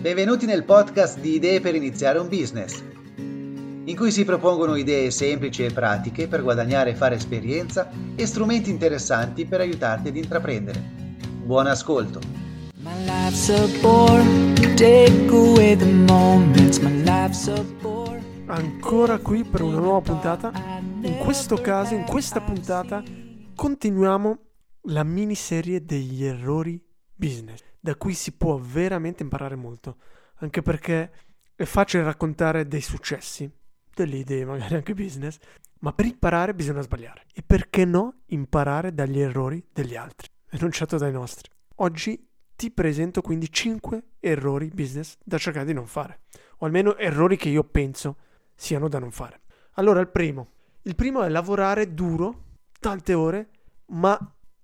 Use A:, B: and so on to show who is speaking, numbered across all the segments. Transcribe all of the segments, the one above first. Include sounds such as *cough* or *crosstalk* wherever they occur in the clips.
A: Benvenuti nel podcast di Idee per iniziare un business, in cui si propongono idee semplici e pratiche per guadagnare e fare esperienza e strumenti interessanti per aiutarti ad intraprendere. Buon ascolto!
B: Ancora qui per una nuova puntata. In questo caso, in questa puntata, continuiamo la miniserie degli errori business da cui si può veramente imparare molto, anche perché è facile raccontare dei successi, delle idee, magari anche business, ma per imparare bisogna sbagliare. E perché no imparare dagli errori degli altri, enunciato dai nostri. Oggi ti presento quindi 5 errori business da cercare di non fare, o almeno errori che io penso siano da non fare. Allora, il primo. Il primo è lavorare duro, tante ore, ma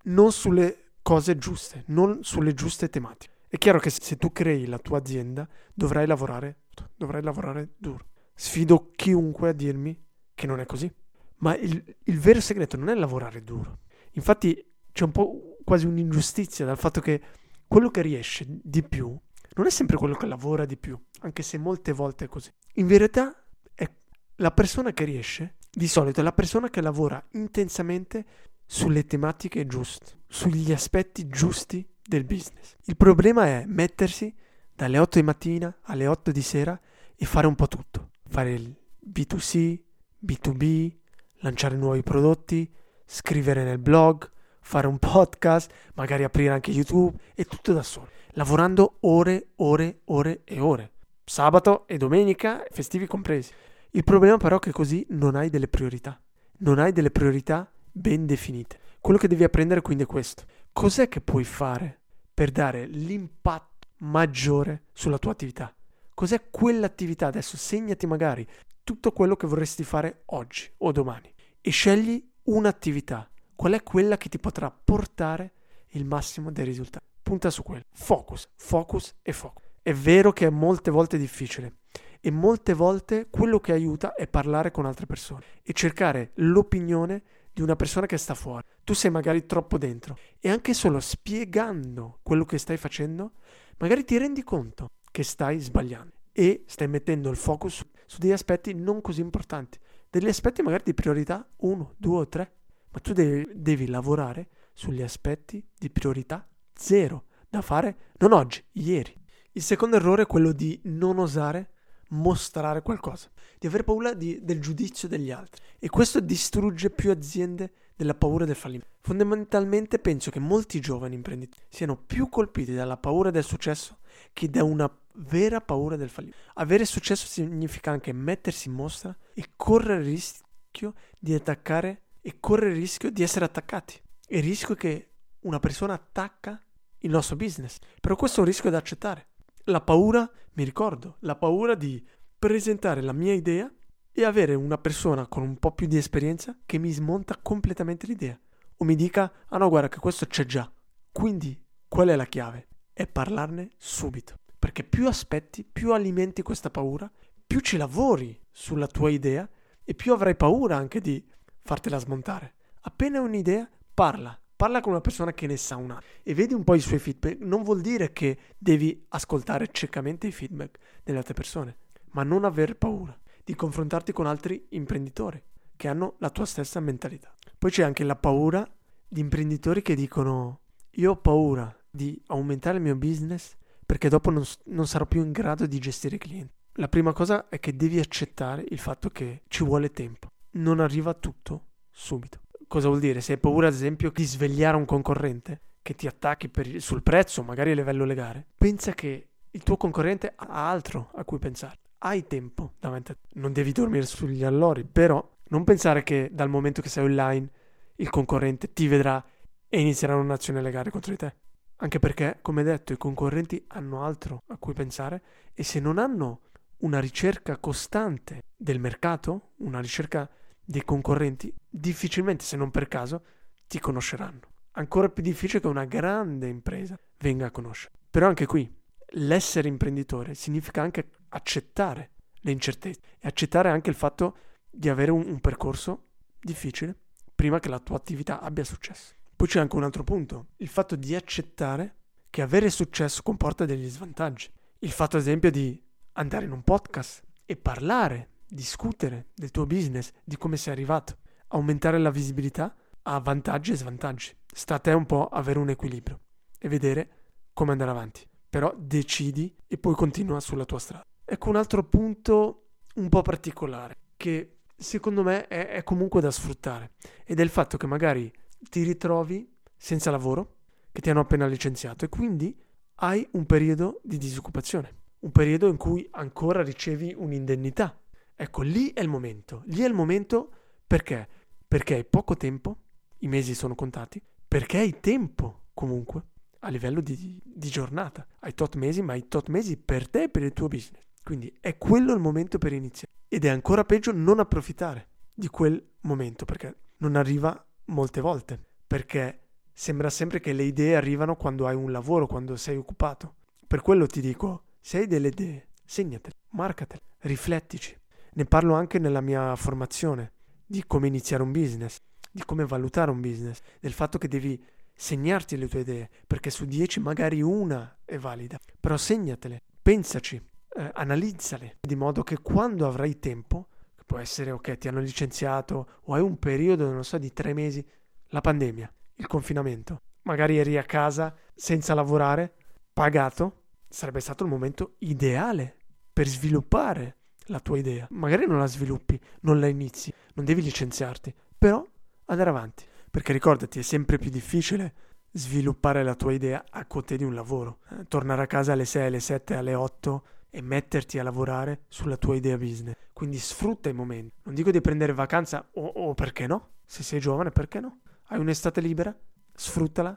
B: non sulle cose giuste, non sulle giuste tematiche. È chiaro che se tu crei la tua azienda dovrai lavorare, dovrai lavorare duro. Sfido chiunque a dirmi che non è così. Ma il, il vero segreto non è lavorare duro. Infatti c'è un po' quasi un'ingiustizia dal fatto che quello che riesce di più non è sempre quello che lavora di più, anche se molte volte è così. In verità è la persona che riesce, di solito è la persona che lavora intensamente sulle tematiche giuste, sugli aspetti giusti del business. Il problema è mettersi dalle 8 di mattina alle 8 di sera e fare un po' tutto. Fare il B2C, B2B, lanciare nuovi prodotti, scrivere nel blog, fare un podcast, magari aprire anche YouTube e tutto da solo. Lavorando ore, ore, ore e ore. Sabato e domenica, festivi compresi. Il problema però è che così non hai delle priorità. Non hai delle priorità ben definite. Quello che devi apprendere quindi è questo. Cos'è che puoi fare per dare l'impatto maggiore sulla tua attività? Cos'è quell'attività? Adesso segnati magari tutto quello che vorresti fare oggi o domani e scegli un'attività. Qual è quella che ti potrà portare il massimo dei risultati? Punta su quello. Focus, focus e focus. È vero che è molte volte difficile e molte volte quello che aiuta è parlare con altre persone e cercare l'opinione di una persona che sta fuori. Tu sei magari troppo dentro e anche solo spiegando quello che stai facendo, magari ti rendi conto che stai sbagliando e stai mettendo il focus su degli aspetti non così importanti, degli aspetti magari di priorità 1, 2 o 3, ma tu devi, devi lavorare sugli aspetti di priorità 0 da fare non oggi, ieri. Il secondo errore è quello di non osare mostrare qualcosa, di aver paura di, del giudizio degli altri. E questo distrugge più aziende della paura del fallimento. Fondamentalmente penso che molti giovani imprenditori siano più colpiti dalla paura del successo che da una vera paura del fallimento. Avere successo significa anche mettersi in mostra e correre il rischio di attaccare e correre il rischio di essere attaccati. Il rischio che una persona attacca il nostro business. Però questo è un rischio da accettare la paura, mi ricordo, la paura di presentare la mia idea e avere una persona con un po' più di esperienza che mi smonta completamente l'idea o mi dica ah no guarda che questo c'è già. Quindi qual è la chiave? È parlarne subito. Perché più aspetti, più alimenti questa paura, più ci lavori sulla tua idea e più avrai paura anche di fartela smontare. Appena un'idea, parla, Parla con una persona che ne sa una e vedi un po' i suoi feedback. Non vuol dire che devi ascoltare ciecamente i feedback delle altre persone, ma non aver paura di confrontarti con altri imprenditori che hanno la tua stessa mentalità. Poi c'è anche la paura di imprenditori che dicono io ho paura di aumentare il mio business perché dopo non, non sarò più in grado di gestire i clienti. La prima cosa è che devi accettare il fatto che ci vuole tempo. Non arriva tutto subito. Cosa vuol dire? Se hai paura, ad esempio, di svegliare un concorrente che ti attacchi per, sul prezzo, magari a livello legale, pensa che il tuo concorrente ha altro a cui pensare. Hai tempo davanti a te. Non devi dormire sugli allori, però non pensare che dal momento che sei online il concorrente ti vedrà e inizierà un'azione legale contro di te. Anche perché, come detto, i concorrenti hanno altro a cui pensare e se non hanno una ricerca costante del mercato, una ricerca dei concorrenti, difficilmente, se non per caso, ti conosceranno. Ancora più difficile che una grande impresa venga a conoscere. Però anche qui, l'essere imprenditore significa anche accettare le incertezze e accettare anche il fatto di avere un, un percorso difficile prima che la tua attività abbia successo. Poi c'è anche un altro punto, il fatto di accettare che avere successo comporta degli svantaggi. Il fatto, ad esempio, di andare in un podcast e parlare, discutere del tuo business, di come sei arrivato, aumentare la visibilità ha vantaggi e svantaggi. Sta a te un po' avere un equilibrio e vedere come andare avanti. Però decidi e poi continua sulla tua strada. Ecco un altro punto un po' particolare che secondo me è, è comunque da sfruttare ed è il fatto che magari ti ritrovi senza lavoro, che ti hanno appena licenziato e quindi hai un periodo di disoccupazione, un periodo in cui ancora ricevi un'indennità. Ecco, lì è il momento. Lì è il momento perché? Perché hai poco tempo, i mesi sono contati, perché hai tempo comunque a livello di, di giornata. Hai tot mesi, ma hai tot mesi per te e per il tuo business. Quindi è quello il momento per iniziare. Ed è ancora peggio non approfittare di quel momento perché non arriva molte volte. Perché sembra sempre che le idee arrivano quando hai un lavoro, quando sei occupato. Per quello ti dico, se hai delle idee, segnatele, marcatele, riflettici. Ne parlo anche nella mia formazione di come iniziare un business, di come valutare un business, del fatto che devi segnarti le tue idee, perché su 10 magari una è valida, però segnatele, pensaci, eh, analizzale, di modo che quando avrai tempo, che può essere ok, ti hanno licenziato o hai un periodo, non so, di tre mesi, la pandemia, il confinamento, magari eri a casa senza lavorare, pagato, sarebbe stato il momento ideale per sviluppare la tua idea. Magari non la sviluppi, non la inizi, non devi licenziarti, però andare avanti. Perché ricordati, è sempre più difficile sviluppare la tua idea a cote di un lavoro. Eh, tornare a casa alle 6, alle 7, alle 8 e metterti a lavorare sulla tua idea business. Quindi sfrutta i momenti. Non dico di prendere vacanza o, o perché no? Se sei giovane, perché no? Hai un'estate libera? Sfruttala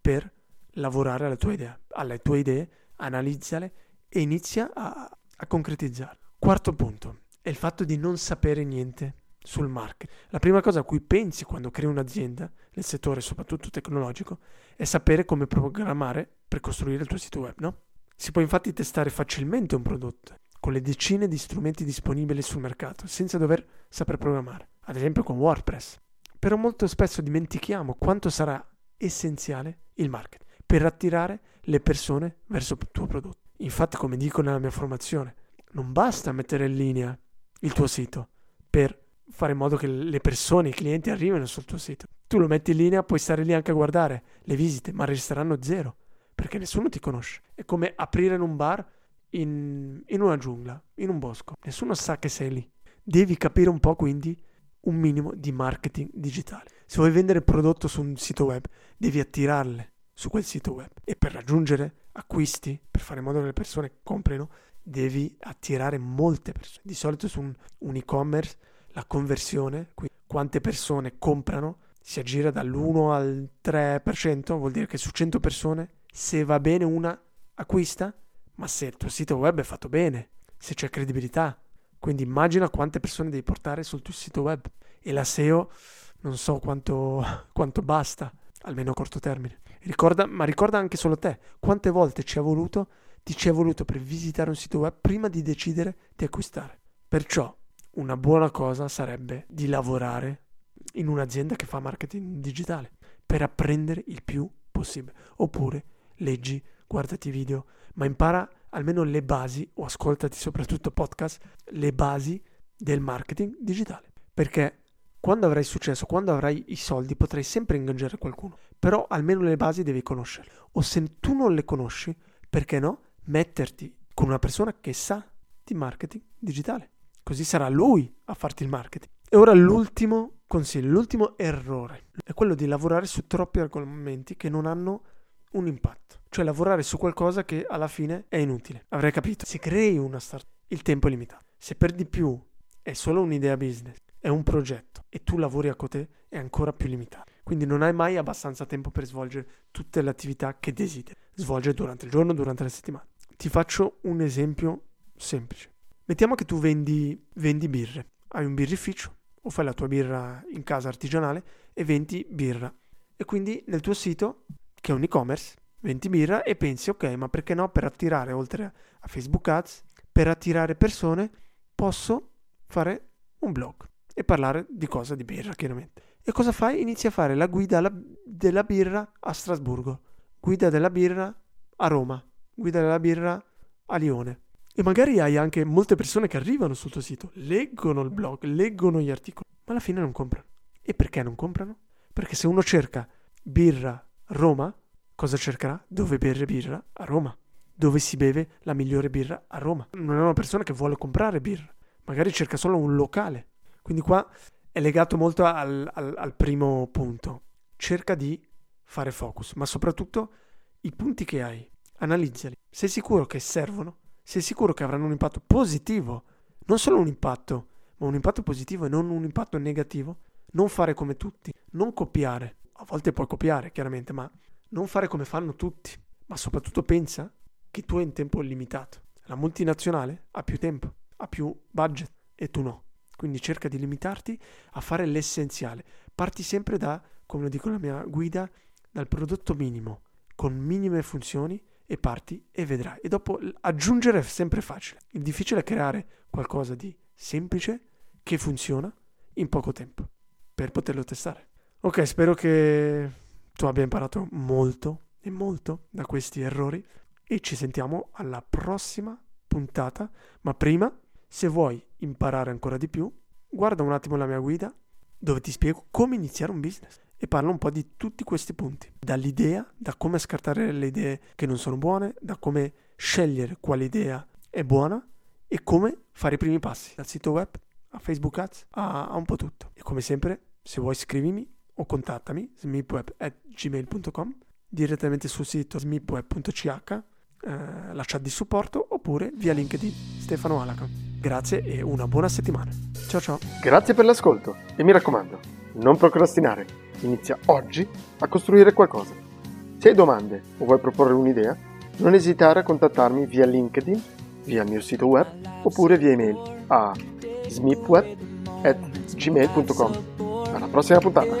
B: per lavorare alla tua idea, alle tue idee, analizzale e inizia a, a concretizzarle. Quarto punto è il fatto di non sapere niente sul marketing. La prima cosa a cui pensi quando crei un'azienda, nel settore soprattutto tecnologico, è sapere come programmare per costruire il tuo sito web, no? Si può infatti testare facilmente un prodotto con le decine di strumenti disponibili sul mercato, senza dover saper programmare, ad esempio con WordPress. Però molto spesso dimentichiamo quanto sarà essenziale il marketing per attirare le persone verso il tuo prodotto. Infatti, come dico nella mia formazione, non basta mettere in linea il tuo sito per fare in modo che le persone, i clienti arrivino sul tuo sito. Tu lo metti in linea, puoi stare lì anche a guardare le visite, ma resteranno zero perché nessuno ti conosce. È come aprire in un bar in, in una giungla, in un bosco. Nessuno sa che sei lì. Devi capire un po' quindi un minimo di marketing digitale. Se vuoi vendere il prodotto su un sito web, devi attirarle su quel sito web e per raggiungere acquisti, per fare in modo che le persone comprino, devi attirare molte persone. Di solito su un, un e-commerce la conversione, quante persone comprano, si aggira dall'1 al 3%, vuol dire che su 100 persone se va bene una acquista, ma se il tuo sito web è fatto bene, se c'è credibilità. Quindi immagina quante persone devi portare sul tuo sito web. E la SEO non so quanto, *laughs* quanto basta, almeno a corto termine. Ricorda, ma ricorda anche solo te, quante volte ci è voluto, ti ci è voluto per visitare un sito web prima di decidere di acquistare. Perciò una buona cosa sarebbe di lavorare in un'azienda che fa marketing digitale per apprendere il più possibile. Oppure leggi, guardati video, ma impara almeno le basi o ascoltati soprattutto podcast, le basi del marketing digitale. Perché quando avrai successo, quando avrai i soldi, potrai sempre ingaggiare qualcuno, però almeno le basi devi conoscerle. O se tu non le conosci, perché no? Metterti con una persona che sa di marketing digitale. Così sarà lui a farti il marketing. E ora l'ultimo consiglio, l'ultimo errore è quello di lavorare su troppi argomenti che non hanno un impatto, cioè lavorare su qualcosa che alla fine è inutile. Avrei capito. Se crei una startup, il tempo è limitato. Se per di più è solo un'idea business, è un progetto e tu lavori a cote, è ancora più limitato. Quindi non hai mai abbastanza tempo per svolgere tutte le attività che desideri svolgere durante il giorno, durante la settimana. Ti faccio un esempio semplice. Mettiamo che tu vendi, vendi birre, hai un birrificio o fai la tua birra in casa artigianale e vendi birra. E quindi nel tuo sito che è un e-commerce, 20 birra e pensi ok, ma perché no per attirare oltre a Facebook Ads, per attirare persone posso fare un blog e parlare di cosa di birra chiaramente. E cosa fai? Inizi a fare la guida alla, della birra a Strasburgo, guida della birra a Roma, guida della birra a Lione. E magari hai anche molte persone che arrivano sul tuo sito, leggono il blog, leggono gli articoli, ma alla fine non comprano. E perché non comprano? Perché se uno cerca birra Roma, cosa cercherà? Dove bere birra? A Roma. Dove si beve la migliore birra? A Roma. Non è una persona che vuole comprare birra, magari cerca solo un locale. Quindi qua è legato molto al, al, al primo punto. Cerca di fare focus, ma soprattutto i punti che hai, analizzali. Sei sicuro che servono? Sei sicuro che avranno un impatto positivo? Non solo un impatto, ma un impatto positivo e non un impatto negativo? Non fare come tutti, non copiare. A volte puoi copiare, chiaramente, ma non fare come fanno tutti. Ma soprattutto pensa che tu hai un tempo limitato. La multinazionale ha più tempo, ha più budget e tu no. Quindi cerca di limitarti a fare l'essenziale. Parti sempre da, come dico la mia guida, dal prodotto minimo, con minime funzioni e parti e vedrai. E dopo aggiungere è sempre facile. Il difficile è creare qualcosa di semplice che funziona in poco tempo per poterlo testare. Ok, spero che tu abbia imparato molto e molto da questi errori e ci sentiamo alla prossima puntata. Ma prima se vuoi imparare ancora di più, guarda un attimo la mia guida dove ti spiego come iniziare un business e parlo un po' di tutti questi punti, dall'idea, da come scartare le idee che non sono buone, da come scegliere quale idea è buona e come fare i primi passi, dal sito web a Facebook Ads a, a un po' tutto. E come sempre, se vuoi scrivimi o contattami smipweb.gmail.com direttamente sul sito smipweb.ch eh, la chat di supporto oppure via LinkedIn Stefano Alacan. Grazie e una buona settimana. Ciao ciao.
C: Grazie per l'ascolto e mi raccomando, non procrastinare. Inizia oggi a costruire qualcosa. Se hai domande o vuoi proporre un'idea, non esitare a contattarmi via LinkedIn, via il mio sito web oppure via email a smipweb.gmail.com. Alla prossima puntata!